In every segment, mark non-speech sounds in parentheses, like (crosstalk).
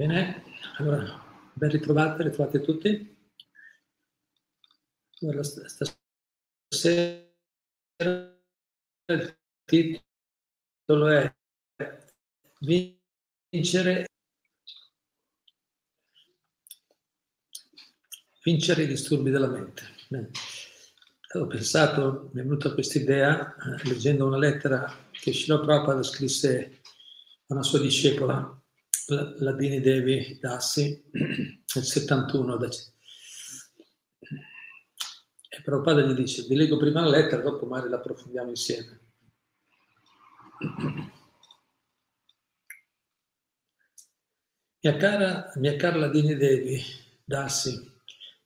Bene, allora, ben ritrovate, ritrovate tutti. Allora, stasera il titolo è Vincere, vincere i disturbi della mente. Bene. Ho pensato, mi è venuta questa idea eh, leggendo una lettera che Shilo Prabhupada scrisse a una sua discepola la Dini Devi Dassi (clears throat) nel 71 e Prabhupada gli dice vi leggo prima la lettera dopo magari la approfondiamo insieme. (clears throat) Mia cara, mia cara Ladini Devi Dassi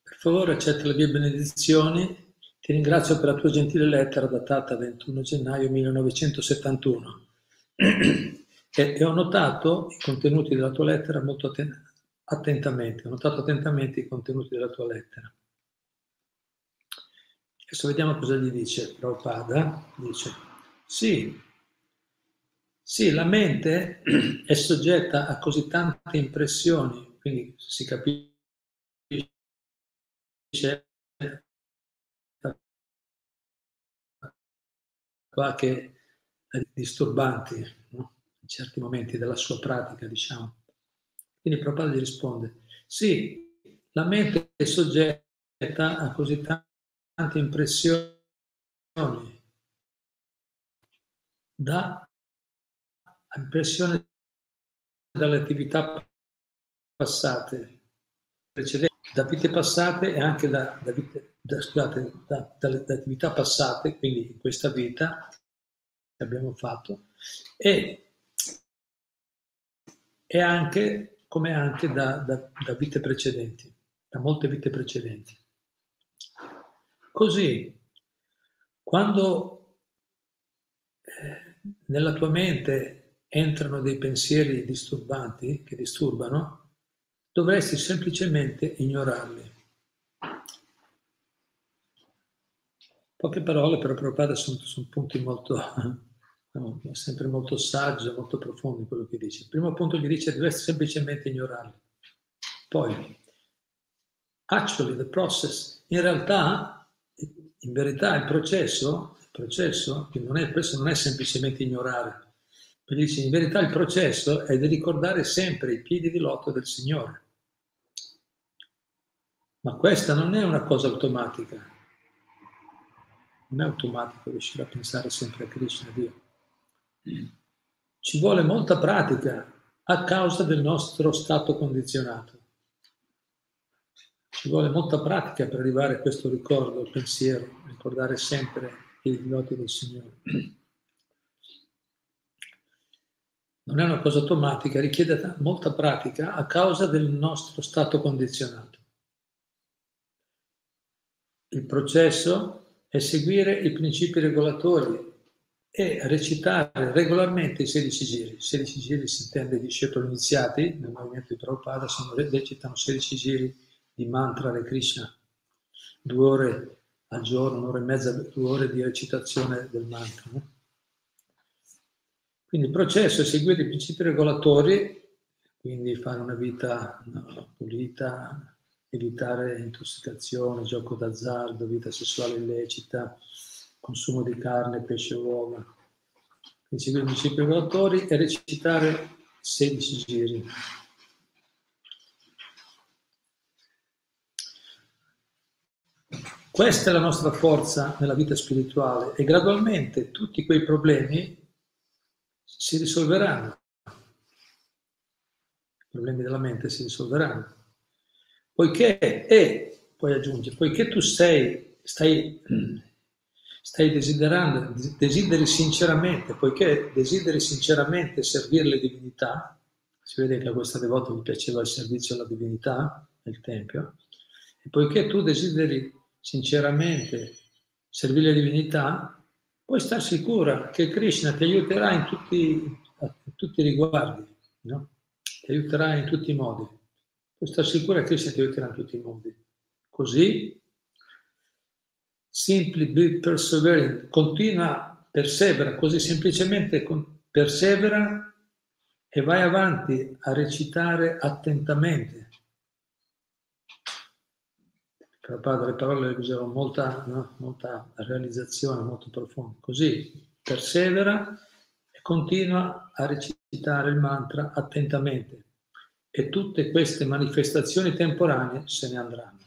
per favore accetta le mie benedizioni. Ti ringrazio per la tua gentile lettera datata 21 gennaio 1971 (clears throat) e, e ho notato i contenuti della tua lettera molto atten- attentamente, ho notato attentamente i contenuti della tua lettera. Adesso vediamo cosa gli dice Prabhupada. Dice, sì, sì, la mente (clears throat) è soggetta a così tante impressioni, quindi si capisce qua che disturbanti, no? In certi momenti della sua pratica, diciamo. Quindi Prabhupada gli risponde, sì, la mente è soggetta a così tante impressioni da impressione dalle attività passate, da vite passate e anche da, da, vite, da, scusate, da, dalle attività passate, quindi in questa vita che abbiamo fatto, e e anche come anche da, da, da vite precedenti, da molte vite precedenti. Così, quando eh, nella tua mente entrano dei pensieri disturbanti, che disturbano, dovresti semplicemente ignorarli. Poche parole, però Prabhupada sono, sono punti molto No, è sempre molto saggio, molto profondo quello che dice. Il primo punto gli dice dovresti semplicemente ignorarli. Poi, actually, the process, in realtà, in verità il processo, il processo, non è, questo non è semplicemente ignorare, perché dice in verità il processo è di ricordare sempre i piedi di lotto del Signore. Ma questa non è una cosa automatica. Non è automatico riuscire a pensare sempre a Krishna, a Dio. Ci vuole molta pratica a causa del nostro stato condizionato. Ci vuole molta pratica per arrivare a questo ricordo, al pensiero, ricordare sempre i noti del Signore. Non è una cosa automatica, richiede molta pratica a causa del nostro stato condizionato. Il processo è seguire i principi regolatori e recitare regolarmente i 16 giri. 16 giri si intende di discepoli iniziati nel movimento di Prabhupada, sono, recitano 16 giri di mantra Hare Krishna, due ore al giorno, un'ora e mezza, due ore di recitazione del mantra. No? Quindi il processo è seguire i principi regolatori, quindi fare una vita no, pulita, evitare intossicazione, gioco d'azzardo, vita sessuale illecita, consumo di carne, pesce, uova. Quindi seguire i principi regolatori e recitare 16 giri. Questa è la nostra forza nella vita spirituale e gradualmente tutti quei problemi si risolveranno. I problemi della mente si risolveranno. Poiché, e poi aggiunge, poiché tu sei, stai stai desiderando, desideri sinceramente, poiché desideri sinceramente servire le divinità, Si vede che a questa devota gli piaceva il servizio alla divinità nel Tempio. E poiché tu desideri sinceramente servire la divinità, puoi star sicura che Krishna ti aiuterà in tutti, in tutti i riguardi, no? ti aiuterà in tutti i modi. Puoi star sicura che Krishna ti aiuterà in tutti i modi. Così, simply be persevering, continua, persevera, così semplicemente persevera e vai avanti a recitare attentamente. Prabhupada le parole le usava molta, no? molta realizzazione, molto profonda. Così persevera e continua a recitare il mantra attentamente e tutte queste manifestazioni temporanee se ne andranno.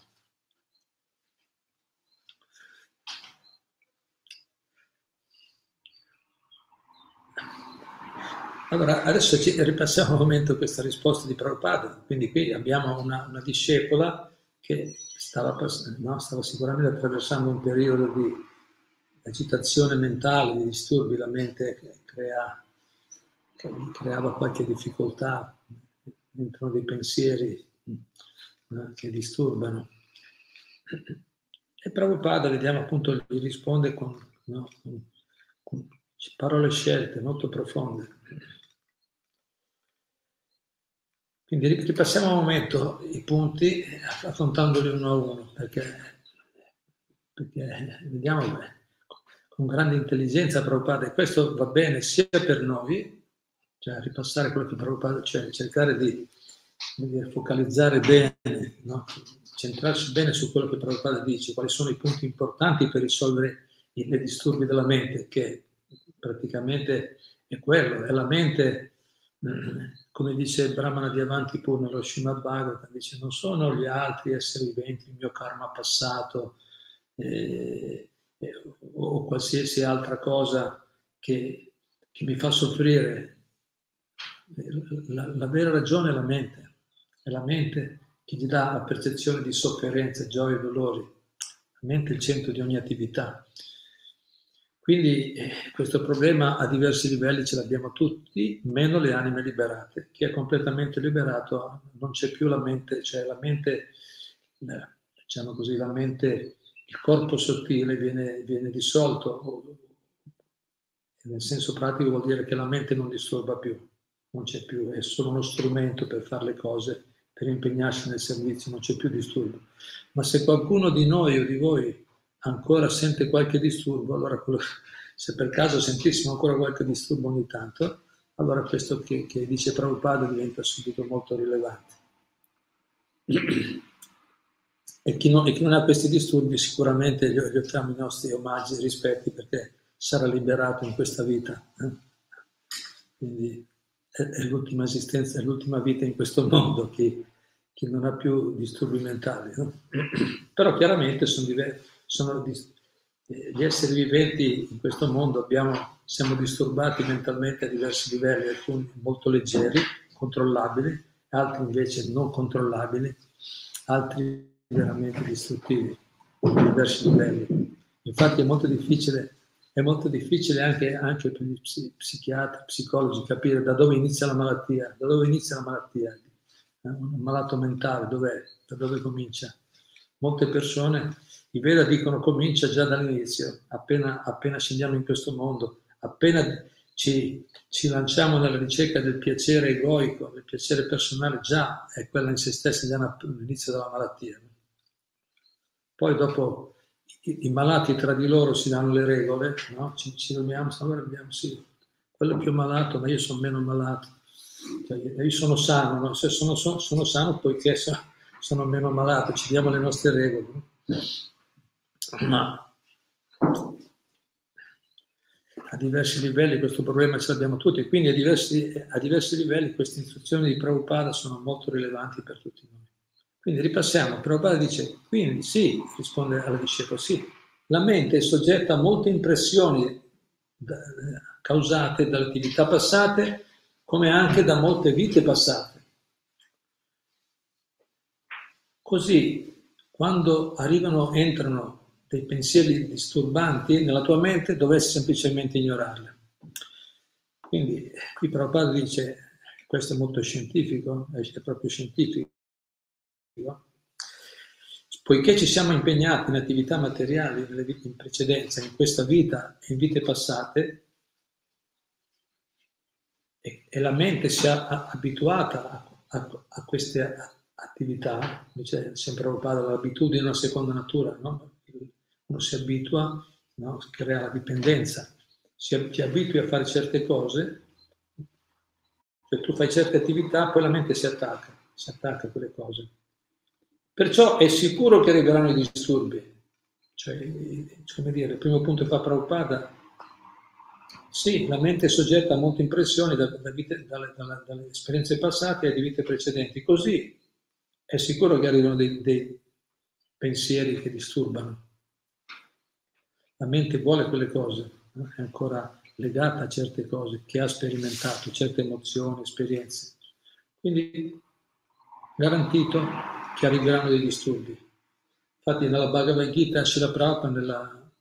Allora, adesso ripassiamo un momento questa risposta di Prabhupada. Quindi qui abbiamo una, una discepola che stava, no, stava, sicuramente attraversando un periodo di agitazione mentale, di disturbi, la mente crea, creava qualche difficoltà, entrano dei pensieri no, che disturbano. E Prabhupada, vediamo appunto, gli risponde con, no, con parole scelte molto profonde. Quindi ripassiamo un momento i punti affrontandoli uno a uno, perché, perché vediamo con grande intelligenza Prabhupada, e questo va bene sia per noi, cioè ripassare quello che Prabhupada, cioè cercare di, di focalizzare bene, no? centrarsi bene su quello che Prabhupada dice, quali sono i punti importanti per risolvere i disturbi della mente, che praticamente è quello, è la mente come dice Brahmana di Avanti pur nello Srimad Bhagavatam, dice non sono gli altri esseri viventi, il mio karma passato eh, eh, o qualsiasi altra cosa che, che mi fa soffrire. La, la, vera ragione è la mente, è la mente che ti dà la percezione di sofferenze, gioie e dolori. La mente è il centro di ogni attività. Quindi eh, questo problema a diversi livelli ce l'abbiamo tutti, meno le anime liberate. Chi è completamente liberato non c'è più la mente, cioè la mente, eh, diciamo così, la mente, il corpo sottile viene, viene dissolto. Nel senso pratico vuol dire che la mente non disturba più, non c'è più, è solo uno strumento per fare le cose, per impegnarsi nel servizio, non c'è più disturbo. Ma se qualcuno di noi o di voi ancora sente qualche disturbo, allora se per caso sentissimo ancora qualche disturbo ogni tanto, allora questo che, che dice Prabhupada diventa subito molto rilevante. E chi, non, e chi non ha questi disturbi sicuramente gli, gli offriamo i nostri omaggi e rispetti perché sarà liberato in questa vita. Eh? Quindi è, è, l'ultima esistenza, è l'ultima vita in questo mondo chi, chi non ha più disturbi mentali. No? Però chiaramente sono diversi sono gli esseri viventi in questo mondo abbiamo, siamo disturbati mentalmente a diversi livelli, alcuni molto leggeri, controllabili, altri invece non controllabili, altri veramente distruttivi a diversi livelli. Infatti è molto difficile, è molto difficile anche, anche per gli psichiatri, psicologi capire da dove inizia la malattia, da dove inizia la malattia, eh, un malato mentale, dov'è, da dove comincia. Molte persone i Veda dicono comincia già dall'inizio, appena, appena scendiamo in questo mondo, appena ci, ci, lanciamo nella ricerca del piacere egoico, del piacere personale, già è quella in se stessa già l'inizio della malattia. Poi dopo i, i, malati tra di loro si danno le regole, no? ci, ci dobbiamo, allora abbiamo, sì, quello è più malato, ma io sono meno malato. Cioè, io sono sano, no? se sono, sono, sono, sano poiché sono, sono meno malato, ci diamo le nostre regole. No? Ma a diversi livelli questo problema ce l'abbiamo tutti quindi a diversi, a diversi livelli queste istruzioni di Prabhupada sono molto rilevanti per tutti noi. Quindi ripassiamo, Prabhupada dice, quindi sì, risponde alla discepola, sì, la mente è soggetta a molte impressioni causate dalle attività passate come anche da molte vite passate. Così, quando arrivano, entrano dei pensieri disturbanti nella tua mente, dovresti semplicemente ignorarli. Quindi qui Prabhupada dice, questo è molto scientifico, è proprio scientifico. Poiché ci siamo impegnati in attività materiali in precedenza, in questa vita e in vite passate, e, la mente si è abituata a queste attività, dice sempre Prabhupada, l'abitudine è una seconda natura, no? Uno si abitua, no? crea la dipendenza, si, ti abitui a fare certe cose, cioè tu fai certe attività, poi la mente si attacca, si attacca a quelle cose. Perciò è sicuro che arriveranno i disturbi. Cioè, come dire, il primo punto fa Prabhupada, sì, la mente è soggetta a molte impressioni da, da vite, dalle, dalle, dalle, esperienze passate e di vite precedenti. Così è sicuro che arrivano dei, dei pensieri che disturbano. La mente vuole quelle cose, è ancora legata a certe cose che ha sperimentato, certe emozioni, esperienze. Quindi garantito che arriveranno dei disturbi. Infatti nella Bhagavad Gita Srila Prabhupada nella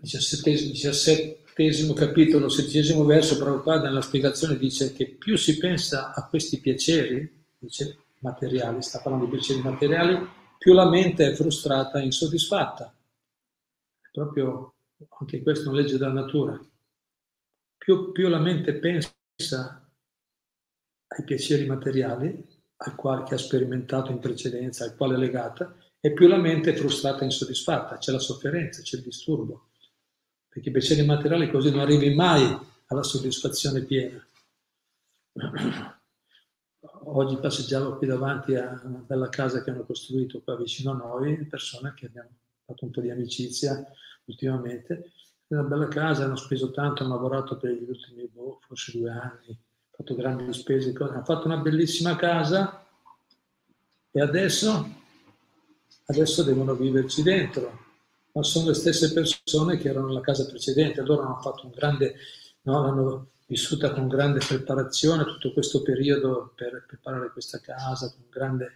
diciassettesimo, diciassettesimo capitolo, sedicesimo verso, Prabhupada nella spiegazione dice che più si pensa a questi piaceri, dice materiali, sta parlando di piaceri materiali, più la mente è frustrata e insoddisfatta. Proprio anche questa è una legge della natura. Più, più la mente pensa ai piaceri materiali, al quale che ha sperimentato in precedenza, al quale è legata, e più la mente è frustrata e insoddisfatta, c'è la sofferenza, c'è il disturbo. Perché i piaceri materiali così non arrivi mai alla soddisfazione piena. Oggi passeggiavo qui davanti a una bella casa che hanno costruito qua vicino a noi, persone che abbiamo fatto un po' di amicizia ultimamente. È una bella casa, hanno speso tanto, hanno lavorato per gli ultimi, boh, forse due anni, fatto grandi spese, hanno fatto una bellissima casa e adesso, adesso devono viverci dentro, ma sono le stesse persone che erano nella casa precedente, loro hanno fatto un grande, no, l'hanno vissuta con grande preparazione tutto questo periodo per preparare questa casa, con grande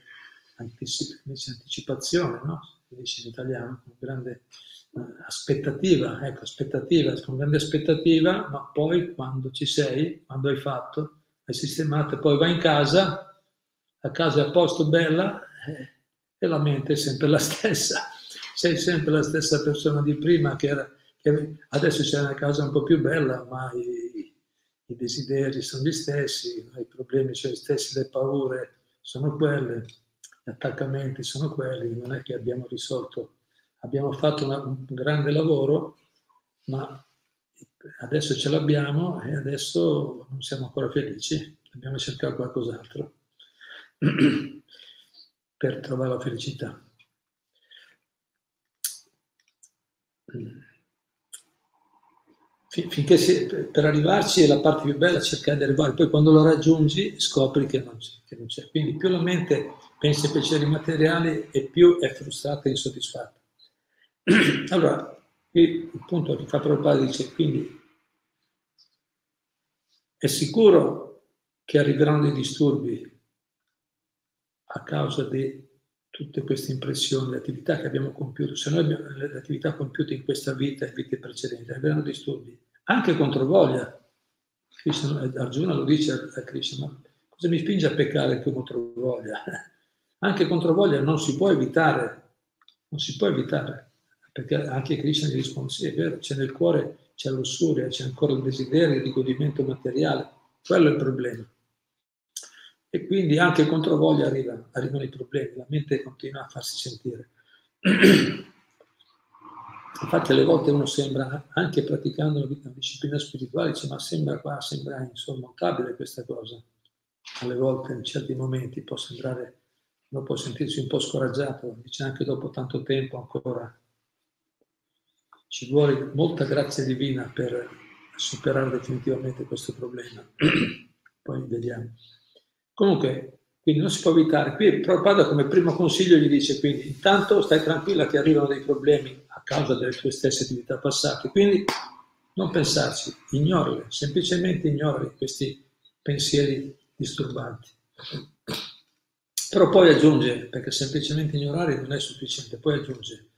anticipazione, no? Dice in italiano, con grande eh, aspettativa, ecco, aspettativa, con grande aspettativa, ma poi quando ci sei, quando hai fatto, hai sistemato, poi vai in casa, la casa è a posto, bella, eh, e la mente è sempre la stessa. (laughs) Sei sempre la stessa persona di prima, che, era, che adesso c'è una casa un po' più bella, ma i, i desideri sono gli stessi, i problemi sono gli stessi, le paure sono quelle, gli attaccamenti sono quelli, non è che abbiamo risolto, abbiamo fatto una, un grande lavoro, ma adesso ce l'abbiamo e adesso non siamo ancora felici, dobbiamo cercare qualcos'altro (clears throat) per trovare la felicità. Finché si, per arrivarci è la parte più bella cercare di arrivare, poi quando lo raggiungi scopri che non, che non c'è. Quindi più la mente pensa ai piaceri materiali e più è frustrata e insoddisfatta. (clears throat) Allora, qui il punto che fa Prabhupada dice, quindi è sicuro che arriveranno dei disturbi a causa di tutte queste impressioni, le attività che abbiamo compiuto, se noi abbiamo le attività compiute in questa vita e vite precedenti, avranno disturbi, anche contro voglia. Krishna, Arjuna lo dice a Krishna, ma cosa mi spinge a peccare anche contro voglia? (laughs) Anche contro voglia non si può evitare, non si può evitare, perché anche Krishna gli risponde, sì è vero, c'è nel cuore, c'è lussuria, c'è ancora il desiderio di godimento materiale, quello è il problema e quindi anche contro voglia arrivano, arrivano i problemi, la mente continua a farsi sentire. (clears throat) Infatti alle volte uno sembra, anche praticando la disciplina spirituale, dice ma sembra qua, sembra insormontabile questa cosa. Alle volte in certi momenti può sembrare, uno può sentirsi un po' scoraggiato, dice anche dopo tanto tempo ancora. Ci vuole molta grazia divina per superare definitivamente questo problema. (clears throat) Poi vediamo. Comunque, quindi non si può evitare. Qui Prabhupada come primo consiglio gli dice quindi intanto stai tranquilla che arrivano dei problemi a causa delle tue stesse attività passate, quindi non pensarci, ignorali, semplicemente ignorali questi pensieri disturbanti. Però poi aggiunge, perché semplicemente ignorare non è sufficiente, poi aggiunge.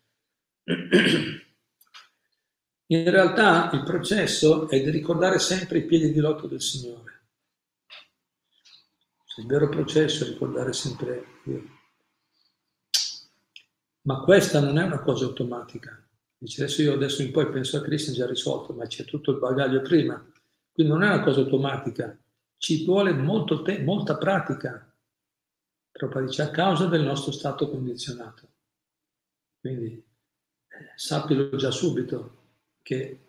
(clears throat) In realtà il processo è di ricordare sempre i piedi di lotto del Signore Il vero processo è ricordare sempre Dio. Ma questa non è una cosa automatica. Dice adesso io adesso in poi penso a Cristo è già risolto, ma c'è tutto il bagaglio prima. Quindi non è una cosa automatica, ci vuole te- molta pratica. Proprio dice a causa del nostro stato condizionato. Quindi eh, sappilo già subito che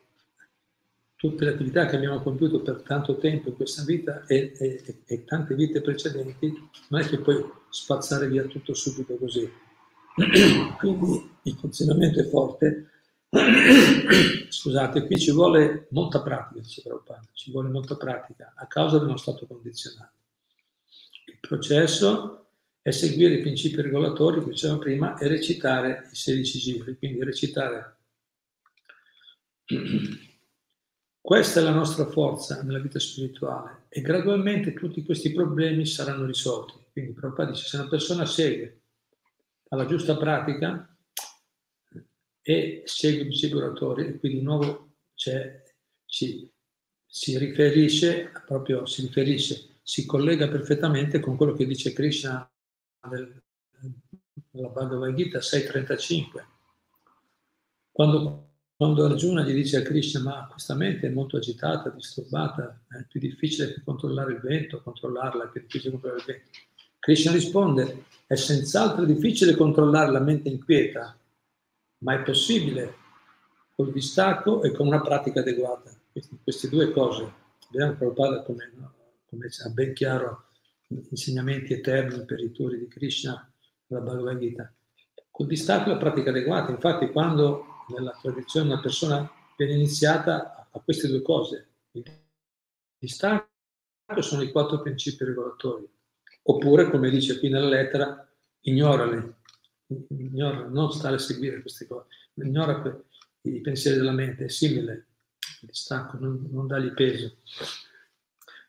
tutte le attività che abbiamo compiuto per tanto tempo in questa vita e, e, e tante vite precedenti, non è che puoi spazzare via tutto subito così. (clears throat) Quindi il funzionamento è forte. (clears throat) Scusate, qui ci vuole molta pratica, dice Prabhupada, ci vuole molta pratica a causa del nostro stato condizionato. Il processo è seguire i principi regolatori, che dicevamo prima, e recitare i 16 giri, quindi recitare (clears throat) questa è la nostra forza nella vita spirituale e gradualmente tutti questi problemi saranno risolti. Quindi Prabhupada dice, se una persona segue alla giusta pratica e segue i misuratori, e qui di nuovo si, si riferisce, proprio si riferisce, si collega perfettamente con quello che dice Krishna nella Bhagavad Gita 6.35. Quando quando Arjuna gli dice a Krishna, ma questa mente è molto agitata, disturbata, è più difficile che controllare il vento, controllarla, è più difficile controllare il vento. Krishna risponde, è senz'altro difficile controllare la mente inquieta, ma è possibile col distacco e con una pratica adeguata. Queste, queste due cose, vediamo Prabhupada come, come ha ben chiaro gli insegnamenti eterni per i turi di Krishna, la Bhagavad Gita. Col distacco e la pratica adeguata, infatti quando nella tradizione una persona viene iniziata a queste due cose. Il distacco sono i quattro principi regolatori. Oppure, come dice qui nella lettera, ignorali, ignora, non stare a seguire queste cose, ignora i pensieri della mente, è simile, il distacco, non, non dagli peso.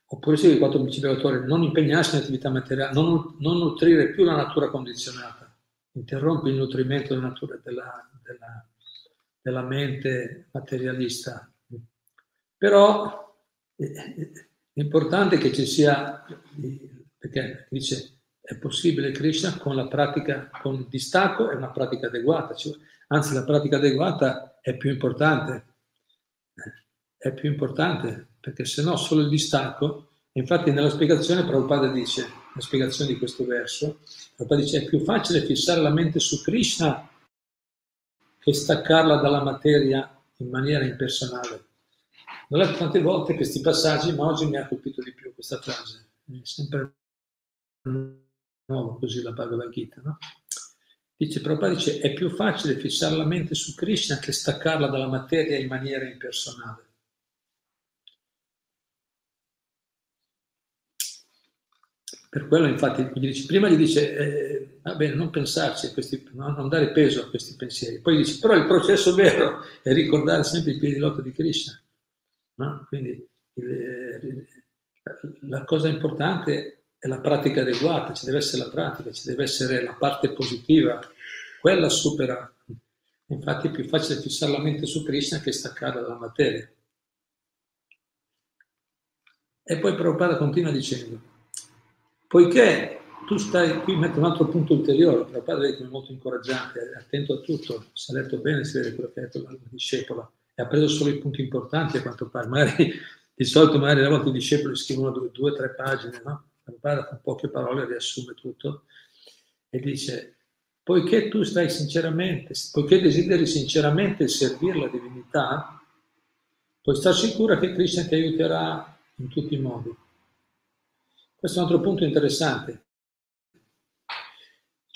Oppure sì, i quattro principi regolatori, non impegnarsi in attività materiale, non, non, nutrire più la natura condizionata, interrompi il nutrimento della natura, della, della della mente materialista. Però eh, è importante che ci sia, perché dice è possibile Krishna con la pratica, con il distacco è una pratica adeguata, anzi la pratica adeguata è più importante, è più importante perché se no solo il distacco, infatti nella spiegazione Prabhupada dice, la spiegazione di questo verso, Prabhupada dice è più facile fissare la mente su Krishna e staccarla dalla materia in maniera impersonale. Ho letto tante volte questi passaggi, ma oggi mi ha colpito di più questa frase. È sempre nuovo così la Bhagavad Gita, no? Dice, Prabhupada dice, è più facile fissare la mente su Krishna che staccarla dalla materia in maniera impersonale. Per quello infatti gli dice, prima gli dice, eh, va bene, non pensarci, questi, no, non dare peso a questi pensieri. Poi dice, però il processo vero è ricordare sempre i piedi loto di Krishna. No? Quindi il, la cosa importante è la pratica adeguata, ci deve essere la pratica, ci deve essere la parte positiva, quella supera. Infatti è più facile fissare la mente su Krishna che staccarla dalla materia. E poi Prabhupada continua dicendo, Poiché tu stai qui, metto un altro punto ulteriore, mio padre è molto incoraggiante, è attento a tutto, si è letto bene, si vede quello che ha detto la discepola, e ha preso solo i punti importanti a quanto pare, magari di solito magari a volte i discepoli scrivono due, due tre pagine, no? Mio padre con poche parole riassume tutto e dice, poiché tu stai sinceramente, poiché desideri sinceramente servire la divinità, puoi stare sicura che Krishna ti aiuterà in tutti i modi. Questo è un altro punto interessante.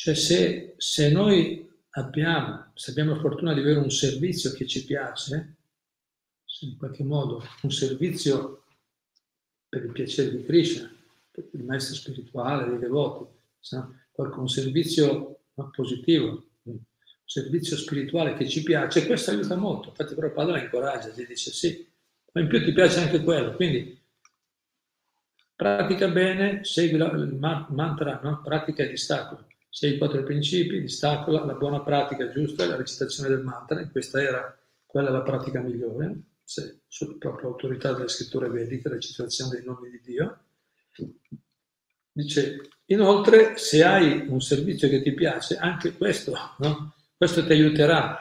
Cioè se, se noi abbiamo, se abbiamo la fortuna di avere un servizio che ci piace, in qualche modo un servizio per il piacere di Krishna, il maestro spirituale, dei devoti, un servizio positivo, un servizio spirituale che ci piace, questo aiuta molto. Infatti però Padre la incoraggia, gli dice sì, ma in più ti piace anche quello, quindi Pratica bene, segui il mantra, no? pratica e distacco. Segui i quattro principi, distacco, la, buona pratica giusta, la recitazione del mantra, e questa era quella la pratica migliore, se, su propria autorità delle scritture vediche, la recitazione dei nomi di Dio. Dice, inoltre, se hai un servizio che ti piace, anche questo, no? questo ti aiuterà.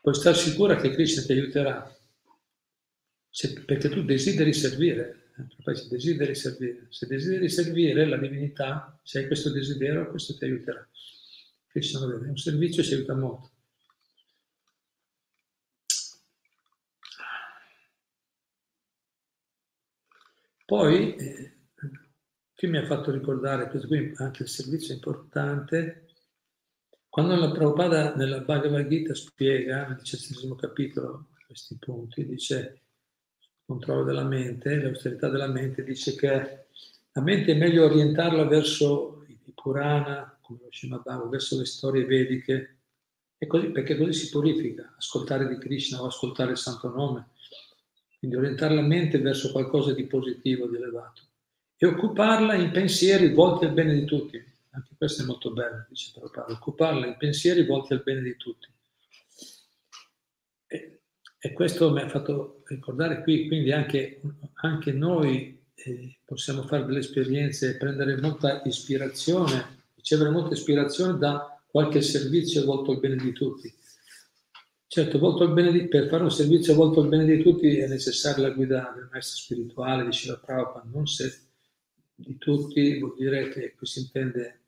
Puoi stare sicura che Krishna ti aiuterà, se, perché tu desideri servire. Eh, se desideri servire. Se desideri servire la divinità, se hai questo desiderio, questo ti aiuterà. Krishna lo un servizio ci aiuta molto. Poi, eh, qui mi ha fatto ricordare, questo qui anche il servizio è importante, quando la Prabhupada nella Bhagavad Gita spiega, nel diciottesimo capitolo, questi punti, dice controllo della mente, l'austerità della mente, dice che la mente è meglio orientarla verso i Purana, come lo Srimad verso le storie vediche, così, perché così si purifica, ascoltare di Krishna o ascoltare il santo nome, quindi orientare la mente verso qualcosa di positivo, di elevato, e occuparla in pensieri volti al bene di tutti. Anche questo è molto bello, dice Prabhupada, occuparla in pensieri volti al bene di tutti. E, questo mi ha fatto ricordare qui, quindi anche, anche noi eh, possiamo fare delle esperienze prendere molta ispirazione, ricevere molta ispirazione da qualche servizio volto al bene di tutti. Certo, di, per fare un servizio volto al bene di tutti è necessaria la guida del maestro spirituale, dice la Prabhupada, non se di tutti vuol dire che qui si intende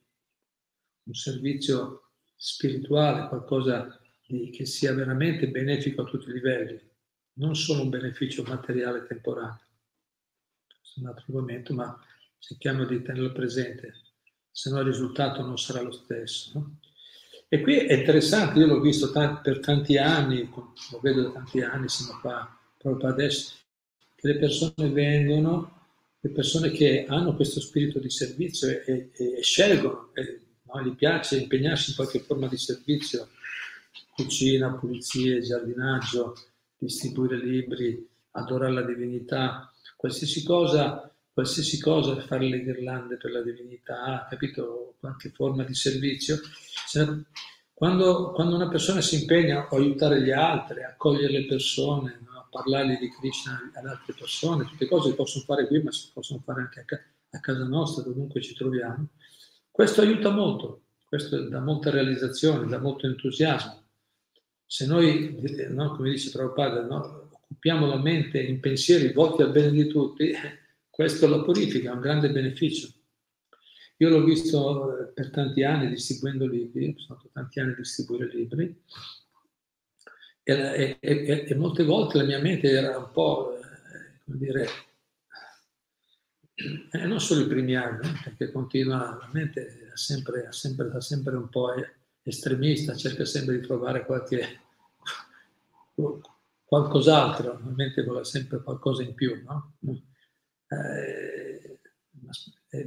un servizio spirituale, qualcosa di, che sia veramente benefico a tutti i livelli, non solo un beneficio materiale temporaneo. Questo è un altro argomento, ma cerchiamo di tenerlo presente, se no il risultato non sarà lo stesso. No? E qui è interessante, io l'ho visto tanti, per tanti anni, lo vedo da tanti anni, siamo qua proprio adesso, che le persone vengono, le persone che hanno questo spirito di servizio e, e, e scelgono, e, no, gli piace impegnarsi in qualche forma di servizio, cucina, pulizie, giardinaggio, distribuire libri, adorare la divinità, qualsiasi cosa qualsiasi cosa, fare le ghirlande per la divinità, capito? Qualche forma di servizio. Quando, quando, una persona si impegna a aiutare gli altri, a accogliere le persone, no? a parlargli di Krishna ad altre persone, tutte cose si possono fare qui, ma si possono fare anche a, ca- a casa nostra, dovunque ci troviamo, questo aiuta molto, questo dà molta realizzazione, dà molto entusiasmo. Se noi, no, come dice Prabhupada, no, occupiamo la mente in pensieri volti al bene di tutti, questo lo purifica, è un grande beneficio. Io l'ho visto eh, per tanti anni distribuendo libri, sono stato tanti anni a distribuire libri, e, e, e, molte volte la mia mente era un po', eh, come dire, eh, non solo i primi anni, perché continua, la mente è sempre, sempre, sempre un po' estremista, cerca sempre di trovare qualche, qualcos'altro, la mente vuole sempre qualcosa in più, no? eh,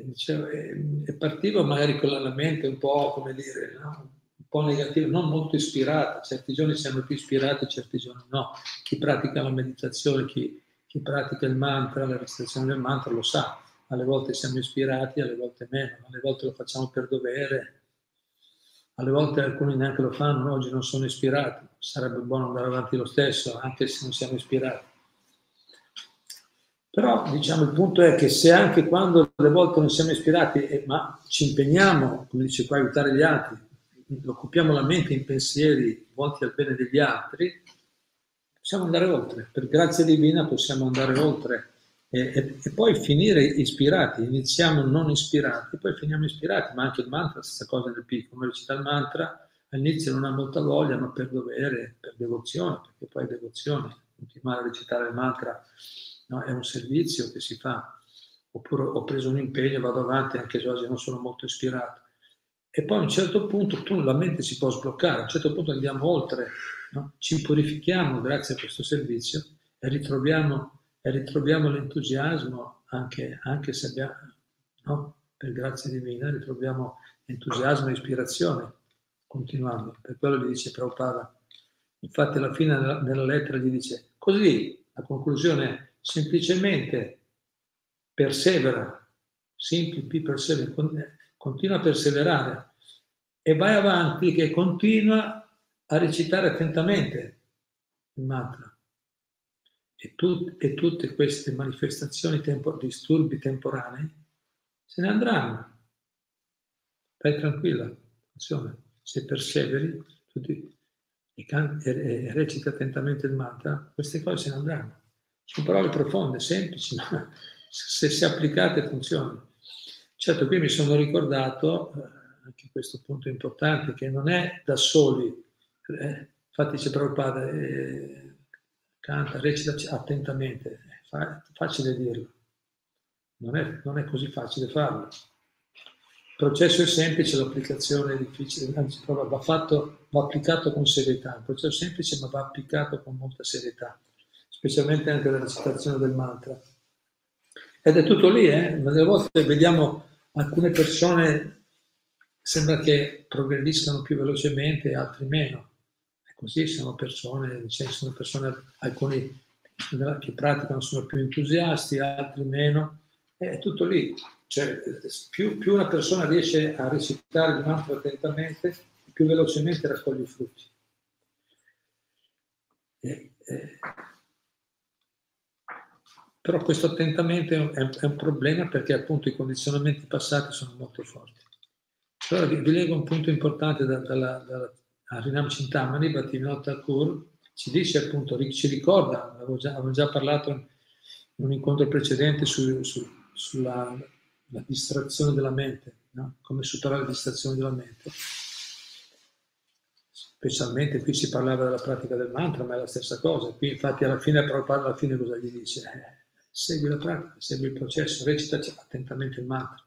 dicevo, e partivo magari con la mente un po', come dire, no? un po' negativa, non molto ispirata. Certi giorni siamo più ispirati, certi giorni no. Chi pratica la meditazione, chi, chi pratica il mantra, la recitazione del mantra lo sa. Alle volte siamo ispirati, alle volte meno, alle volte lo facciamo per dovere, alle volte alcuni neanche lo fanno, oggi non sono ispirati, sarebbe buono andare avanti lo stesso, anche se non siamo ispirati. Però diciamo il punto è che se anche quando alle volte non siamo ispirati, eh, ma ci impegniamo, come dice qua, a aiutare gli altri, occupiamo la mente in pensieri volti al bene degli altri, possiamo andare oltre. Per grazia divina possiamo andare oltre e, e, e poi finire ispirati. Iniziamo non ispirati, poi finiamo ispirati, ma anche il mantra, stessa cosa nel piccolo. Come recita il mantra, all'inizio non ha molta voglia, ma per dovere, per devozione, perché poi è devozione, continuare a recitare il mantra no? è un servizio che si fa, oppure ho preso un impegno, vado avanti anche se oggi non sono molto ispirato. E poi a un certo punto tu, la mente si può sbloccare, a un certo punto andiamo oltre, no? ci purifichiamo grazie a questo servizio e ritroviamo, e ritroviamo l'entusiasmo anche, anche se abbiamo, no? per grazia divina, ritroviamo entusiasmo e ispirazione continuando. Per quello gli dice Prabhupada. Infatti alla fine della, lettera gli dice, così, la conclusione è, semplicemente persevera, simply persevera, continua a perseverare e vai avanti che continua a recitare attentamente il mantra. E, tut, e tutte queste manifestazioni, tempo, disturbi temporanei, se ne andranno. Stai tranquilla, attenzione, se perseveri tutti, e, e, e reciti attentamente il mantra, queste cose se ne andranno. Sono parole profonde, semplici, ma se, se applicate funzionano. Certo, qui mi sono ricordato, eh, anche questo punto importante, che non è da soli, eh, infatti c'è Prabhupada, eh, canta, recita attentamente, è facile dirlo, non è, non è così facile farlo. Il processo è semplice, l'applicazione è difficile, anzi va, fatto, va applicato con serietà, il processo è semplice ma va applicato con molta serietà, specialmente anche nella citazione del mantra. Ed è tutto lì, eh? ma delle volte vediamo alcune persone, sembra che progrediscano più velocemente, altri meno. Così sono persone, cioè sono persone, alcuni che praticano sono più entusiasti, altri meno. È tutto lì. Cioè, più, più una persona riesce a recitare il mantra attentamente, più velocemente raccoglie i frutti. E, e, però questo attentamente è un, è un, problema perché appunto i condizionamenti passati sono molto forti. Allora vi, vi leggo un punto importante da, dalla, dalla Harinam Chintamani, Bhattivinoda Thakur, ci dice appunto, ci ricorda, avevo già, avevo già parlato in un incontro precedente su, su, sulla distrazione della mente, no? come superare la distrazione della mente. Specialmente qui si parlava della pratica del mantra, ma è la stessa cosa. Qui infatti alla fine, alla fine cosa gli dice? Eh, segui la pratica, segui il processo, recita attentamente il mantra.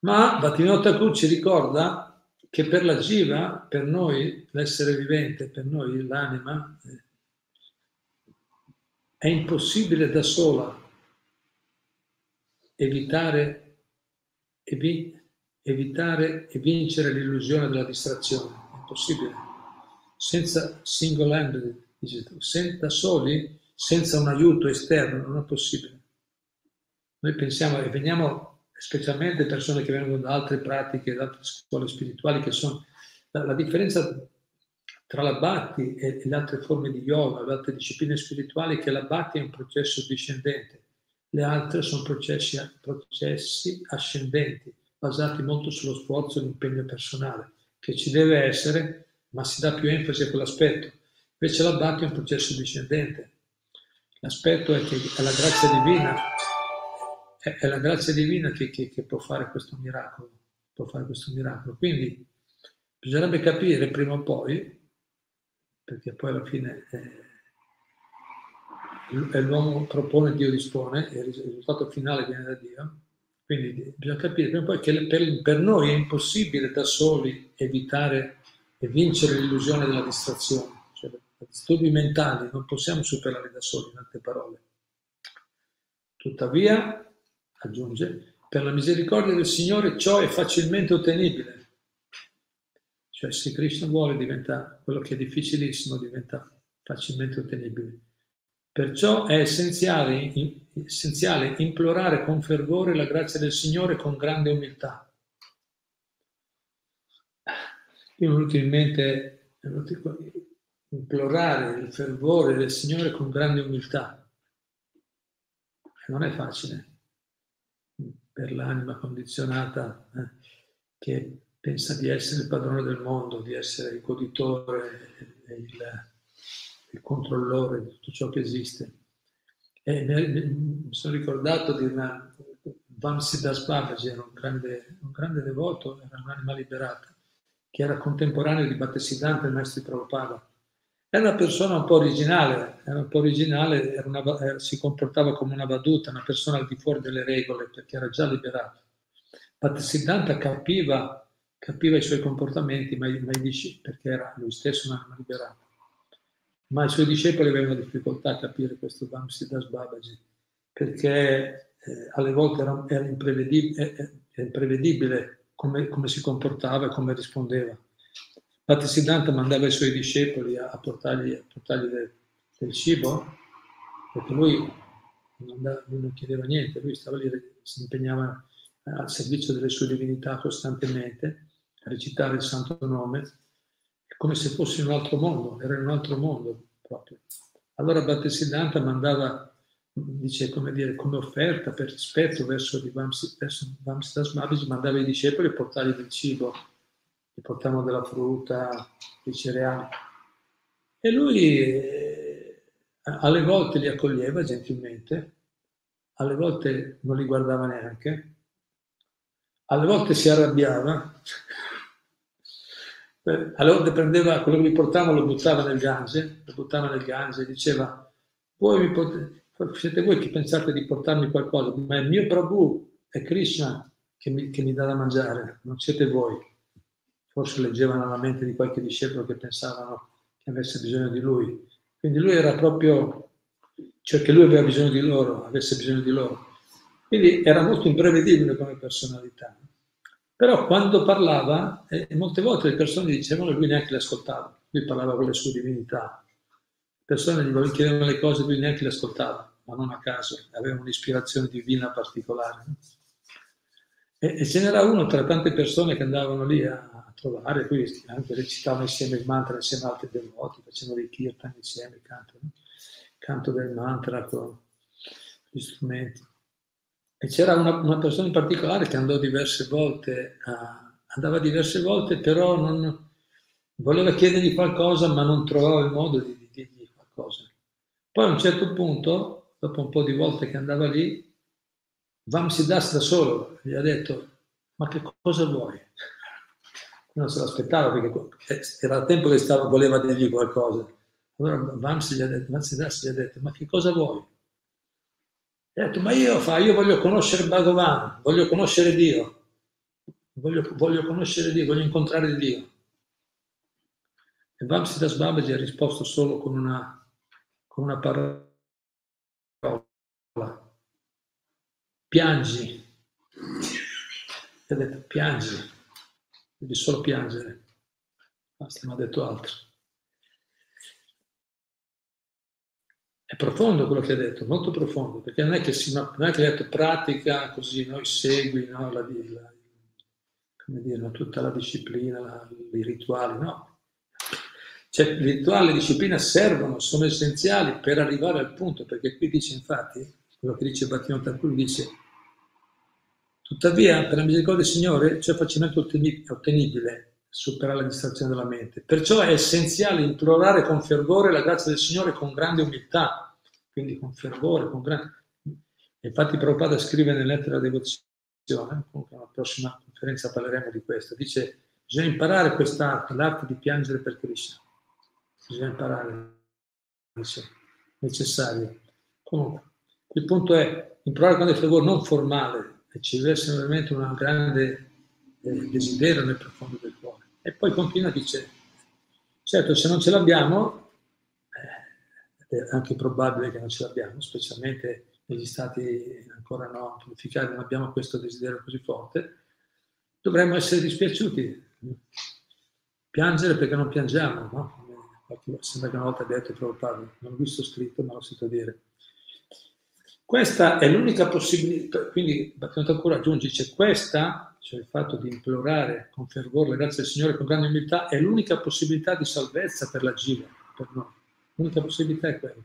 Ma Bhattivinoda Thakur ci ricorda che per la jiva, per noi, l'essere vivente, per noi l'anima, eh, è impossibile da sola evitare e, vi, evitare e vincere l'illusione della distrazione. È impossibile. Senza single handed, senza soli senza un aiuto esterno non è possibile. Noi pensiamo e veniamo specialmente persone che vengono da altre pratiche, da altre scuole spirituali, che sono la, la differenza tra la Bhakti e, e, le altre forme di yoga, le altre discipline spirituali, è che la Bhakti è un processo discendente, le altre sono processi, processi ascendenti, basati molto sullo sforzo e l'impegno personale, che ci deve essere, ma si dà più enfasi a quell'aspetto. Invece la Bhakti è un processo discendente, L'aspetto è che è la grazia divina, è, è la grazia divina che, che, che, può fare questo miracolo, può fare questo miracolo. Quindi bisognerebbe capire prima o poi, perché poi alla fine è, l'uomo propone, Dio dispone, e il risultato finale viene da Dio. Quindi bisogna capire prima o poi che per, per noi è impossibile da soli evitare e vincere l'illusione della distrazione disturbi mentali non possiamo superare da soli, in altre parole. Tuttavia, aggiunge, per la misericordia del Signore ciò è facilmente ottenibile. Cioè se Krishna vuole diventa quello che è difficilissimo, diventa facilmente ottenibile. Perciò è essenziale, essenziale implorare con fervore la grazia del Signore con grande umiltà. Mi è venuto in mente, implorare il fervore del Signore con grande umiltà. Non è facile per l'anima condizionata eh, che pensa di essere il padrone del mondo, di essere il goditore, il, il controllore di tutto ciò che esiste. E mi sono ricordato di una Vamsidas Babaji, era un grande, un grande devoto, era un'anima liberata, che era contemporaneo di Battesiddhanta e di Prabhupada era una persona un po' originale, era un po' originale, una, eh, si comportava come una vaduta, una persona al di fuori delle regole perché era già liberato. Bhattisiddhanta capiva, capiva i suoi comportamenti, ma, ma perché era lui stesso un'anima liberata. Ma i suoi discepoli avevano difficoltà a capire questo Vamsiddhas Babaji, perché eh, alle volte era, era imprevedibile, eh, imprevedibile come, come si comportava e come rispondeva. Bhattisiddhanta mandava i suoi discepoli a, portargli, a portargli del, del, cibo, perché lui non, andava, lui non, chiedeva niente, lui stava lì, si impegnava al servizio delle sue divinità costantemente, a recitare il santo nome, come se fosse in un altro mondo, era in un altro mondo proprio. Allora Bhattisiddhanta mandava dice come, dire, come offerta, per rispetto verso, Vamsidas Babis, mandava i discepoli a portargli del cibo, gli portavano della frutta, dei cereali. E lui eh, alle volte li accoglieva gentilmente, alle volte non li guardava neanche, alle volte si arrabbiava, (laughs) alle volte prendeva quello che gli portava, lo buttava nel Gange, lo buttava nel Gange e diceva, voi mi potete siete voi che pensate di portarmi qualcosa, ma il mio Prabhu, è Krishna che mi, che mi dà da mangiare, non siete voi. Forse leggevano la mente di qualche discepolo che pensavano che avesse bisogno di lui. Quindi lui era proprio, cioè che lui aveva bisogno di loro, avesse bisogno di loro. Quindi era molto imprevedibile come personalità. Però quando parlava, eh, molte volte le persone dicevano e lui neanche le ascoltava. Lui parlava con le sue divinità, persone gli chiedevano le cose, lui neanche le ascoltava, ma non a caso, aveva un'ispirazione divina particolare. E, e ce n'era uno tra tante persone che andavano lì a trovare, qui anche recitavano insieme il mantra insieme ad altri devoti, facevano dei kirtan insieme, canto, no? canto del mantra con gli strumenti. E c'era una, una, persona in particolare che andò diverse volte, a, andava diverse volte, però non, voleva chiedergli qualcosa, ma non trovava il modo di cose. Poi a un certo punto, dopo un po' di volte che andava lì, Vamsidas da solo gli ha detto, ma che cosa vuoi? Non se l'aspettava perché era il tempo che stava, voleva dirgli qualcosa. Allora Vamsi gli ha detto, Vamsidas gli ha detto, ma che cosa vuoi? Gli ha detto, ma io, fa, io voglio conoscere Bhagavan, voglio conoscere Dio, voglio, voglio conoscere Dio, voglio incontrare Dio. E Vamsidas Babaji ha risposto solo con una con una parola. Piangi. E ha detto piangi, devi solo piangere. Basta, non ha detto altro. È profondo quello che ha detto, molto profondo, perché non è che, si, non è che ha detto pratica così, noi segui no, la, la, dire, tutta la disciplina, la, i rituali, no, cioè, rituali e disciplina servono, sono essenziali per arrivare al punto, perché qui dice infatti, quello che dice Battino Thakur, dice Tuttavia, per la misericordia del Signore, ciò è facilmente ottenibile superare la distrazione della mente. Perciò è essenziale implorare con fervore la grazia del Signore con grande umiltà, quindi con fervore, con grande... Infatti Prabhupada scrive nella lettera della devozione, comunque alla prossima conferenza parleremo di questo, dice bisogna imparare quest'arte, l'arte di piangere per Krishna bisogna imparare, necessario. Comunque, il punto è imparare con del fervore non formale, ci deve essere veramente un grande eh, desiderio nel profondo del cuore. E poi continua e dice, certo se non ce l'abbiamo, eh, è anche probabile che non ce l'abbiamo, specialmente negli stati ancora non purificati, non abbiamo questo desiderio così forte, dovremmo essere dispiaciuti, piangere perché non piangiamo, no? sembra che una volta detto Prabhupada, non ho visto scritto ma l'ho sentito dire. Questa è l'unica possibilità, quindi Bhaktivinoda Thakur aggiunge, c'è questa, cioè il fatto di implorare con fervore la grazia del Signore con grande umiltà, è l'unica possibilità di salvezza per la Jiva, per noi. L'unica possibilità è quella.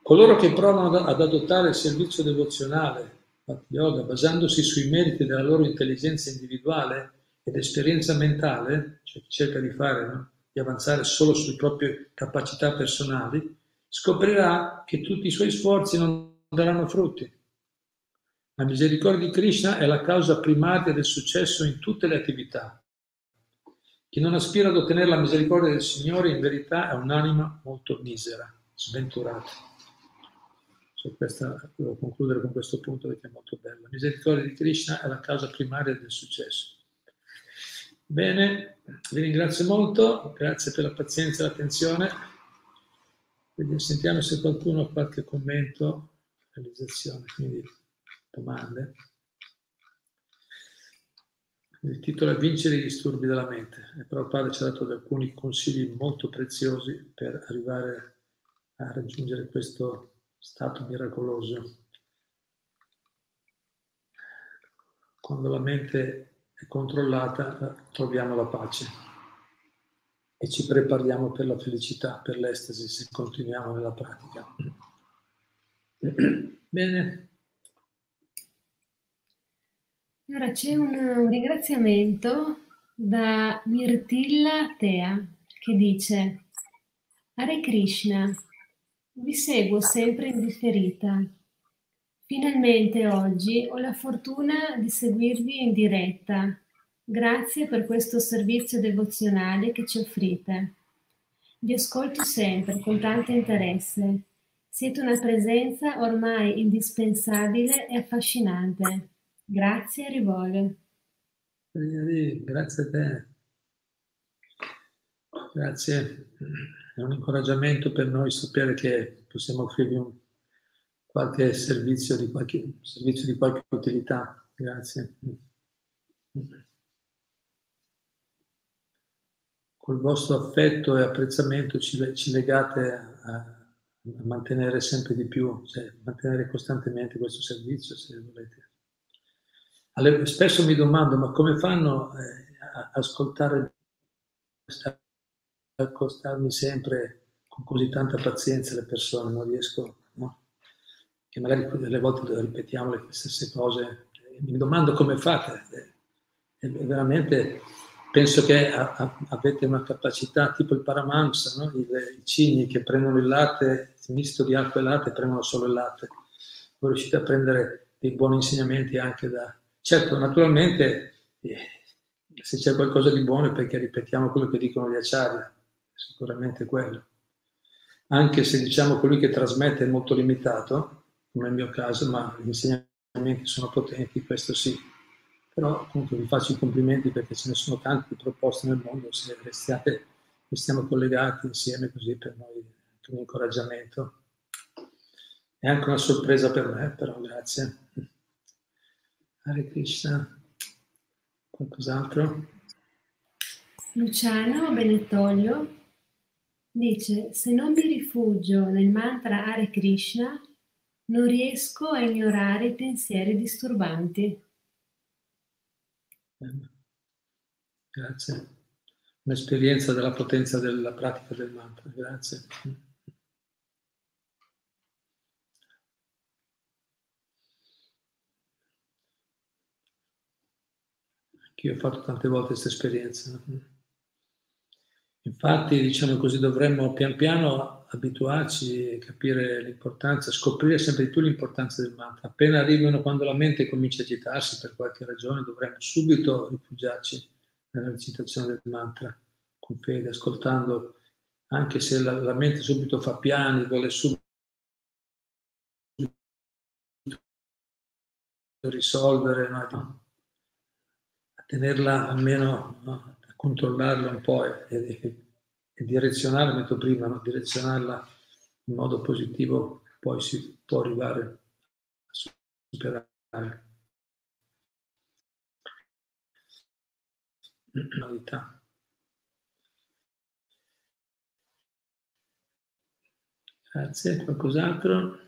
Coloro che provano ad adottare il servizio devozionale, yoga, basandosi sui meriti della loro intelligenza individuale, ed esperienza mentale, cioè cerca di fare, no? di avanzare solo sulle proprie capacità personali, scoprirà che tutti i suoi sforzi non daranno frutti. La misericordia di Krishna è la causa primaria del successo in tutte le attività. Chi non aspira ad ottenere la misericordia del Signore in verità è un'anima molto misera, sventurata. Cioè questa, devo concludere con questo punto perché è molto bello. La misericordia di Krishna è la causa primaria del successo. Bene, vi ringrazio molto, grazie per la pazienza e l'attenzione. Quindi sentiamo se qualcuno ha qualche commento, realizzazione, quindi domande. Il titolo è Vincere i disturbi della mente e però il padre ci ha dato alcuni consigli molto preziosi per arrivare a raggiungere questo stato miracoloso. Quando la mente è controllata, troviamo la pace e ci prepariamo per la felicità, per l'estasi se continuiamo nella pratica. (clears throat) Bene. Ora c'è un ringraziamento da Mirtilla Tea che dice Hare Krishna, vi seguo sempre indifferita. Finalmente oggi ho la fortuna di seguirvi in diretta. Grazie per questo servizio devozionale che ci offrite. Vi ascolto sempre con tanto interesse. Siete una presenza ormai indispensabile e affascinante. Grazie rivolo. Grazie a te. Grazie. È un incoraggiamento per noi sapere che possiamo offrirvi un, qualche servizio di qualche, servizio di qualche utilità. Grazie. Col vostro affetto e apprezzamento ci, ci legate a, a, mantenere sempre di più, cioè mantenere costantemente questo servizio se volete. Alle, spesso mi domando ma come fanno eh, a ascoltare, a accostarmi sempre con così tanta pazienza le persone, non riesco, no? Che magari delle volte ripetiamo le stesse cose, mi domando come fate, e veramente penso che a, a, avete una capacità tipo il Paramahansa, no? I, I, cigni che prendono il latte, misto di acqua e latte, prendono solo il latte. Voi riuscite a prendere dei buoni insegnamenti anche da... Certo, naturalmente, eh, se c'è qualcosa di buono è perché ripetiamo quello che dicono gli acciari, sicuramente quello anche se diciamo colui che trasmette è molto limitato, come nel mio caso, ma gli insegnamenti sono potenti, questo sì. Però appunto vi faccio i complimenti perché ce ne sono tante proposte nel mondo, se restiate, stiamo collegati insieme così per noi è un incoraggiamento. È anche una sorpresa per me, però grazie. Hare Krishna. Qualcos'altro? Luciano Benettoglio Dice, se non mi rifugio nel mantra Hare Krishna, non riesco a ignorare i pensieri disturbanti. Grazie. Un'esperienza della potenza della pratica del mantra. Grazie. Anch'io ho fatto tante volte questa esperienza. Infatti, diciamo così, dovremmo pian piano abituarci capire l'importanza, scoprire sempre di più l'importanza del mantra. Appena arrivano, quando la mente comincia a agitarsi per qualche ragione, dovremmo subito rifugiarci nella recitazione del mantra, con fede, ascoltando, anche se la, la mente subito fa piani, vuole subito risolvere, no? a tenerla almeno no? controllarla un po' e, e, e direzionarla, metto prima, no? direzionarla in modo positivo, poi si può arrivare a superare. Novità. Grazie, qualcos'altro?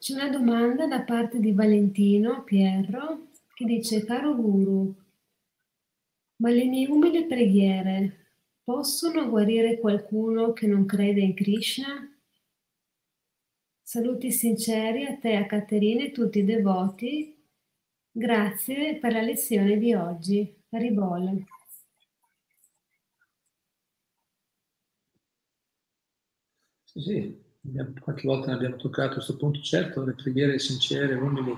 C'è una domanda da parte di Valentino Pierro che dice, caro guru, ma le mie umili preghiere possono guarire qualcuno che non crede in Krishna? Saluti sinceri a te, a Caterina e tutti i devoti. Grazie per la lezione di oggi. Haribol. Sì, qualche volta abbiamo toccato questo punto, certo le preghiere sincere, umili,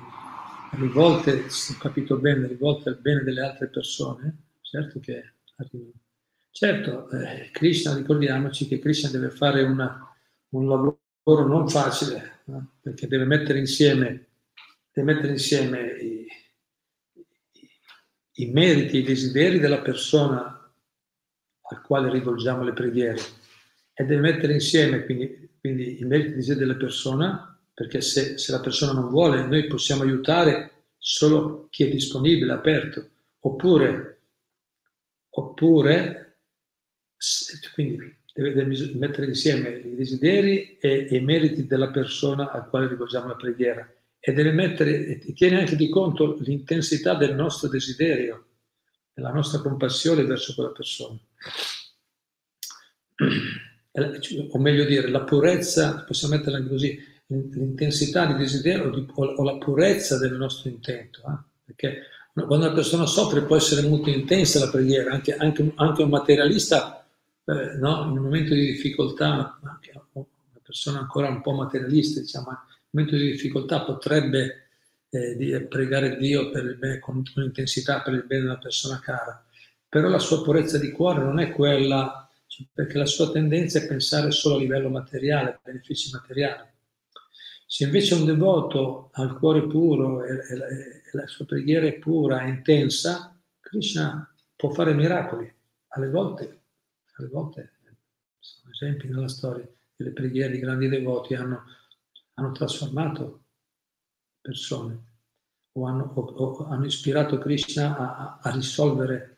rivolte, se ho capito bene, rivolte al bene delle altre persone, certo che arrivano. Certo, eh, Krishna, ricordiamoci che Krishna deve fare una, un lavoro non facile, no? perché deve mettere insieme, deve mettere insieme i, i, i meriti, i desideri della persona al quale rivolgiamo le preghiere e deve mettere insieme quindi quindi i meriti di sé della persona, perché se, se la persona non vuole, noi possiamo aiutare solo chi è disponibile, aperto, oppure, oppure quindi deve, mettere insieme i desideri e, i meriti della persona al quale rivolgiamo la preghiera e deve mettere, tiene anche di conto l'intensità del nostro desiderio, della nostra compassione verso quella persona. o meglio dire, la purezza, possiamo metterla così, l'intensità di desiderio o la purezza del nostro intento. Eh? Perché quando una persona soffre può essere molto intensa la preghiera, anche, anche, anche un materialista, eh, no? in un momento di difficoltà, una persona ancora un po' materialista, diciamo, in un momento di difficoltà potrebbe eh, pregare Dio bene, con, intensità per il bene della persona cara, però la sua purezza di cuore non è quella, perché la sua tendenza è pensare solo a livello materiale, benefici materiali. Se invece un devoto ha il cuore puro e, e la sua preghiera è pura e intensa, Krishna può fare miracoli. Alle volte, alle volte sono esempi nella storia, delle preghiere di grandi devoti hanno, hanno trasformato persone o hanno, o, o hanno ispirato Krishna a, a, risolvere.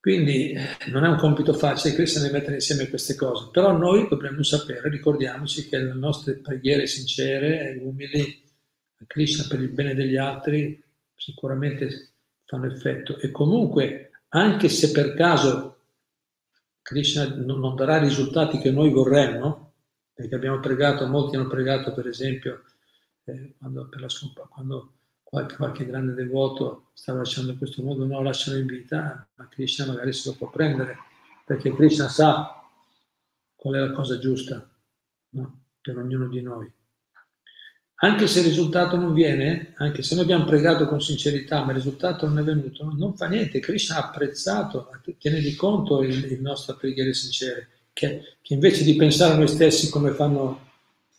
Quindi non è un compito facile, Krishna deve mettere insieme queste cose, però noi dobbiamo sapere, ricordiamoci che le nostre preghiere sincere e umili Krishna per il bene degli altri sicuramente fanno effetto e comunque anche se per caso Krishna non darà i risultati che noi vorremmo, perché abbiamo pregato, molti hanno pregato per esempio eh, quando, per la quando qualche, qualche, grande devoto sta lasciando questo mondo, lo lasciano in vita, ma Krishna magari se lo può prendere, perché Krishna sa qual è la cosa giusta no? per ognuno di noi. Anche se il risultato non viene, anche se noi abbiamo pregato con sincerità, ma il risultato non è venuto, non fa niente. Krishna ha apprezzato, tiene di conto il, il nostro preghiere sincere, che, che invece di pensare a noi stessi come fanno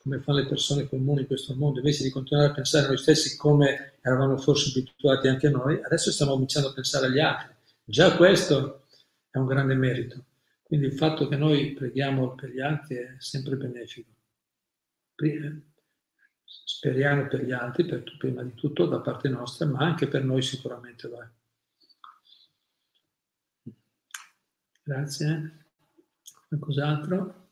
come fanno le persone comuni in questo mondo, invece di continuare a pensare a noi stessi come eravamo forse abituati anche noi, adesso stiamo cominciando a pensare agli altri. Già questo è un grande merito. Quindi il fatto che noi preghiamo per gli altri è sempre benefico. Speriamo per gli altri, per, prima di tutto da parte nostra, ma anche per noi sicuramente lo è. Grazie. Qualcos'altro?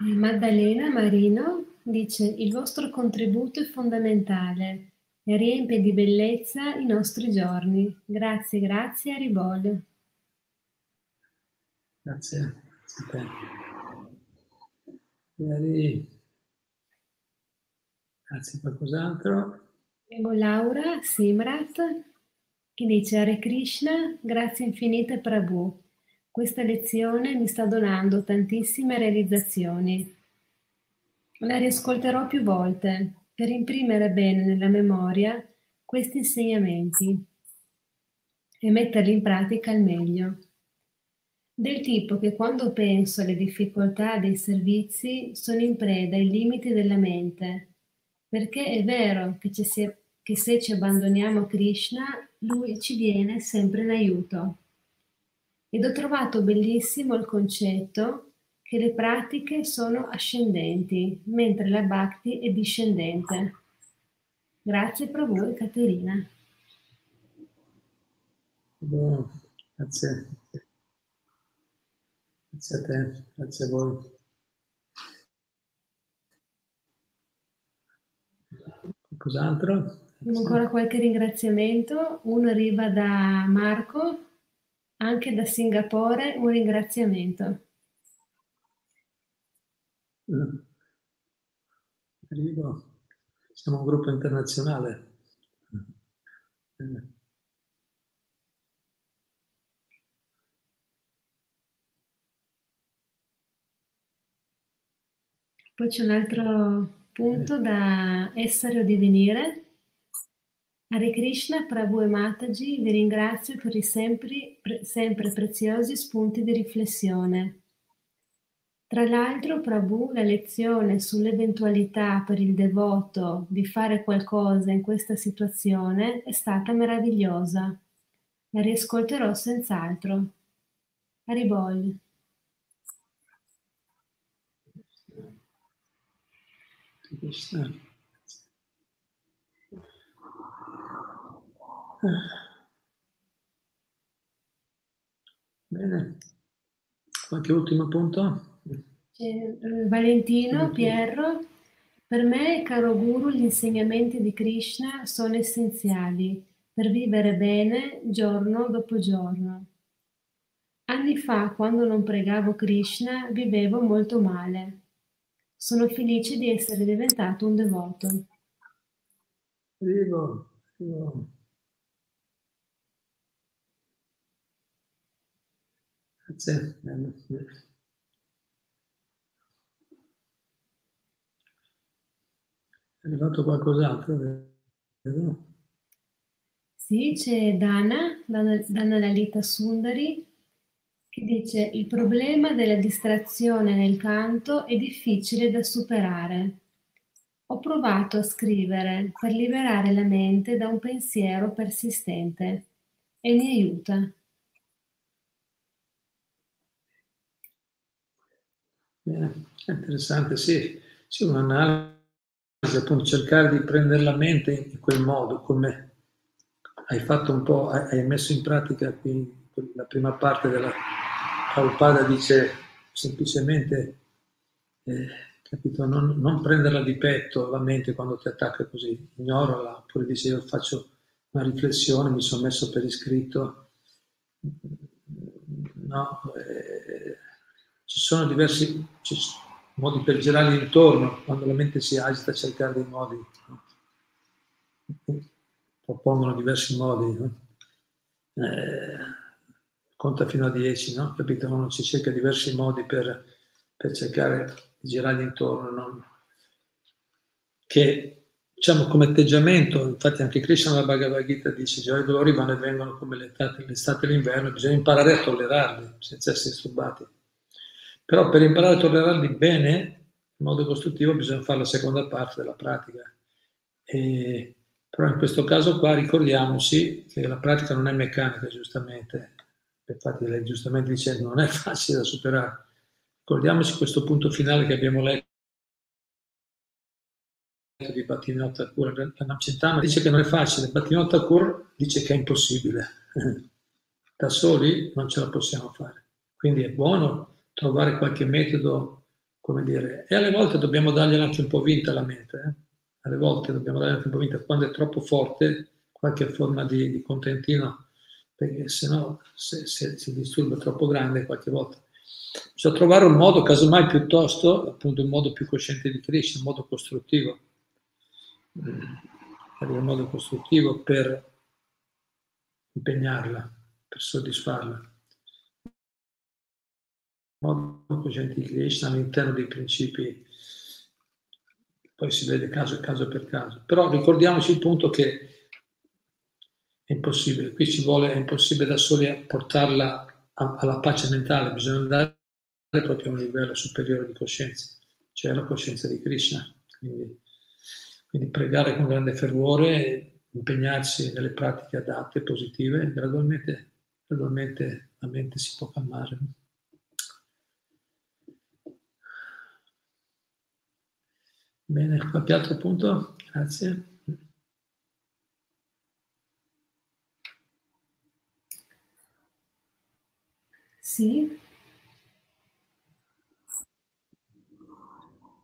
Maddalena Marino dice il vostro contributo è fondamentale e riempie di bellezza i nostri giorni. Grazie, grazie a Ribol. Grazie, Ieri... Grazie, qualcos'altro? Abbiamo Laura Simrat che dice Hare Krishna, grazie infinite Prabhu. Questa lezione mi sta donando tantissime realizzazioni. La riascolterò più volte per imprimere bene nella memoria questi insegnamenti e metterli in pratica al meglio. Del tipo che quando penso alle difficoltà dei servizi sono in preda ai limiti della mente, perché è vero che, si, che se ci abbandoniamo a Krishna, lui ci viene sempre in aiuto. Ed ho trovato bellissimo il concetto che le pratiche sono ascendenti, mentre la bhakti è discendente. Grazie Prabhu e Caterina. Oh, grazie. Grazie a te, grazie a voi. Qualcos'altro? Ancora qualche ringraziamento. Uno arriva da Marco anche da Singapore un ringraziamento. Arrivo. Siamo un gruppo internazionale. Poi c'è un altro punto da essere o divenire. Hare Krishna, Prabhu e Mataji, vi ringrazio per i sempre, pre, sempre preziosi spunti di riflessione. Tra l'altro, Prabhu, la lezione sull'eventualità per il devoto di fare qualcosa in questa situazione è stata meravigliosa. La riascolterò senz'altro. Haribol. Krishna. Bene, qualche ultimo punto? Eh, Valentino, Pierro, per me, caro guru, gli insegnamenti di Krishna sono essenziali. per vivere bene giorno dopo giorno. Anni fa, quando non pregavo Krishna, vivevo molto male. Sono felice di essere diventato un devoto. Vivo. Grazie. È arrivato qualcos'altro? Sì, c'è Dana, Dana, Dana Lalita Sundari, che dice il problema della distrazione nel canto è difficile da superare. Ho provato a scrivere per liberare la mente da un pensiero persistente e mi aiuta. Bene, interessante, sì, sì un'analisi appunto cercare di prendere la mente in quel modo, come hai fatto un po', hai messo in pratica qui la prima parte della Prabhupada dice semplicemente, eh, capito, non, non, prenderla di petto la mente quando ti attacca così, ignorala, oppure dice io faccio una riflessione, mi sono messo per iscritto, no, eh, ci sono diversi, ci, modi per girargli intorno, quando la mente si agita, cercare dei modi. No? Propongono diversi modi. No? Eh, conta fino a 10, no? Capito? Uno ci cerca diversi modi per, per cercare di girargli intorno. No? Che diciamo come atteggiamento, infatti anche Krishna nella Bhagavad Gita dice gioia e dolori vanno e vengono come l'estate, l'estate e l'inverno, bisogna imparare a tollerarli senza essere sturbati. Però per imparare a tollerarli bene, in modo costruttivo, bisogna fare la seconda parte della pratica. E, però in questo caso qua ricordiamoci che la pratica non è meccanica, giustamente. Infatti lei giustamente dice che non è facile da superare. Ricordiamoci questo punto finale che abbiamo letto di Bhattinot Thakur. Namcintama dice che non è facile, Bhattinot Thakur dice che è impossibile. (laughs) Da soli non ce la possiamo fare. Quindi è buono trovare qualche metodo, come dire, e alle volte dobbiamo dargliela anche un po' vinta la mente, eh? alle volte dobbiamo dargliela anche un po' vinta, quando è troppo forte qualche forma di, di contentino, perché sennò se, se si disturba troppo grande qualche volta. Bisogna trovare un modo, casomai piuttosto, appunto un modo più cosciente di crescere, un modo costruttivo, mm, un modo costruttivo per impegnarla, per soddisfarla modo cosciente di Krishna all'interno dei principi, poi si vede caso, caso per caso. Però ricordiamoci il punto che è impossibile, qui ci vuole, è impossibile da soli portarla a, alla pace mentale, bisogna andare proprio a un livello superiore di coscienza, cioè la coscienza di Krishna. Quindi, quindi pregare con grande fervore, impegnarsi nelle pratiche adatte, positive, gradualmente, gradualmente la mente si può calmare. Bene, qualche altro punto? Grazie. Sì.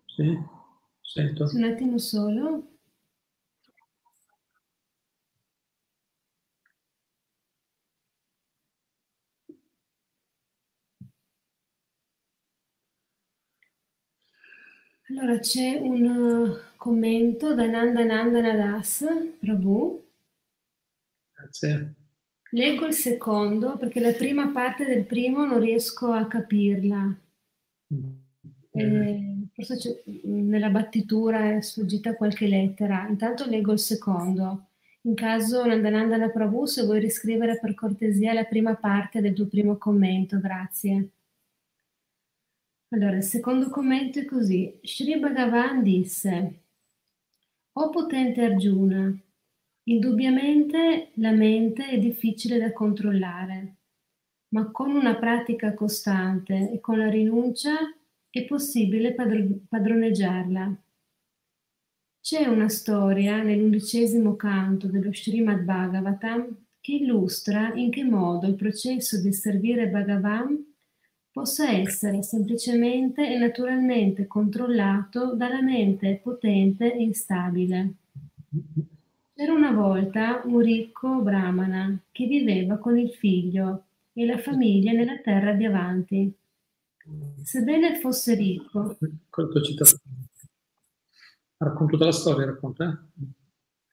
Sì, sento. Un attimo solo. Allora c'è un uh, commento da Nanda Nandana Das, Prabhu. Grazie. Leggo il secondo perché la prima parte del primo non riesco a capirla. Mm. Eh, forse nella battitura è sfuggita qualche lettera. Intanto leggo il secondo. In caso Nandanandana Prabhu, se vuoi riscrivere per cortesia la prima parte del tuo primo commento, grazie. Allora, il secondo commento è così. Sri Bhagavan disse, O potente Arjuna, indubbiamente la mente è difficile da controllare, ma con una pratica costante e con la rinuncia è possibile padroneggiarla. C'è una storia nell'undicesimo canto dello Srimad Bhagavatam che illustra in che modo il processo di servire Bhagavan possa essere semplicemente e naturalmente controllato dalla mente potente e instabile. C'era una volta un ricco brahmana che viveva con il figlio e la famiglia nella terra di avanti. Sebbene fosse ricco... Racconto tutta la storia, racconta.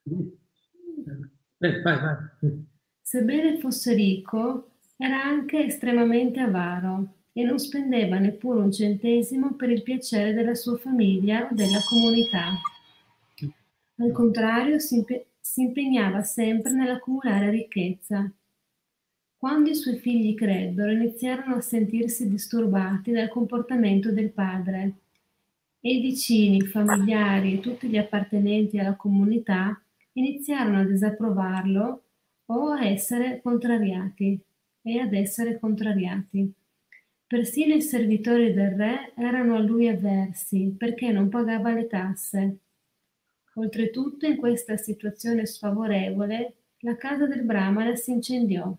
Eh, vai, vai. Sebbene fosse ricco, era anche estremamente avaro e non spendeva neppure un centesimo per il piacere della sua famiglia o della comunità. Al contrario, si, impe- si impegnava sempre nell'accumulare ricchezza. Quando i suoi figli crebbero, iniziarono a sentirsi disturbati dal comportamento del padre e i vicini, i familiari e tutti gli appartenenti alla comunità iniziarono a disapprovarlo o a essere contrariati e ad essere contrariati. Persino i servitori del re erano a lui avversi perché non pagava le tasse. Oltretutto, in questa situazione sfavorevole, la casa del Brahmana si incendiò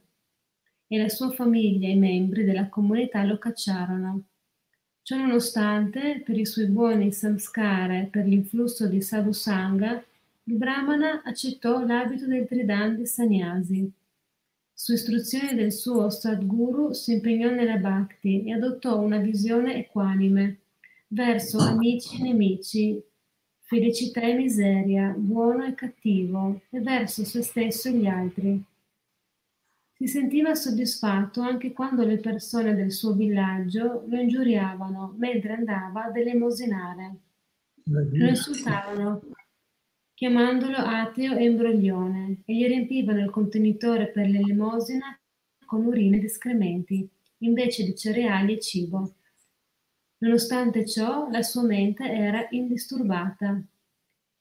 e la sua famiglia e i membri della comunità lo cacciarono. Ciononostante, per i suoi buoni samskara e per l'influsso di Sadhu Sangha, il Brahmana accettò l'abito del Tridandi Sannyasi. Su istruzione del suo Sadguru si impegnò nella Bhakti e adottò una visione equanime verso amici e nemici, felicità e miseria, buono e cattivo, e verso se stesso e gli altri. Si sentiva soddisfatto anche quando le persone del suo villaggio lo ingiuriavano mentre andava ad elemosinare. Lo insultavano chiamandolo ateo e imbroglione, e gli riempivano il contenitore per l'elemosina con urine ed escrementi, invece di cereali e cibo. Nonostante ciò, la sua mente era indisturbata.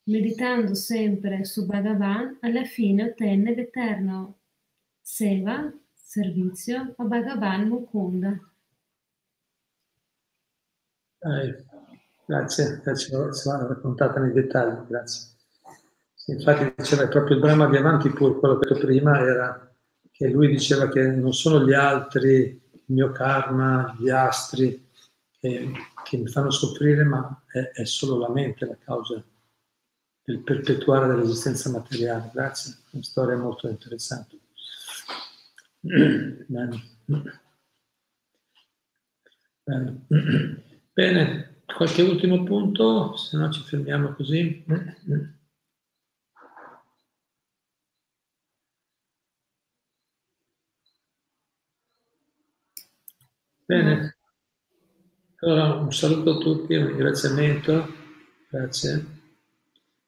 Meditando sempre su Bhagavan, alla fine ottenne l'eterno seva, servizio, a Bhagavan Mukunda. Eh, grazie, grazie, l'ho raccontata nei dettagli, grazie. Infatti diceva proprio il Brahma di avanti pure quello che ho detto prima era che lui diceva che non sono gli altri, il mio karma, gli astri che, che mi fanno soffrire, ma è, è, solo la mente la causa del perpetuare dell'esistenza materiale. Grazie, una storia molto interessante. (clears throat) Bene. Bene. (clears throat) Bene, qualche ultimo punto, se no ci fermiamo così. Bene, allora un saluto a tutti, un ringraziamento, grazie,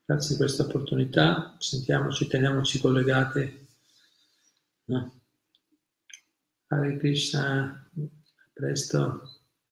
grazie di questa opportunità, sentiamoci, teniamoci collegati. No? Hare Krishna, a presto.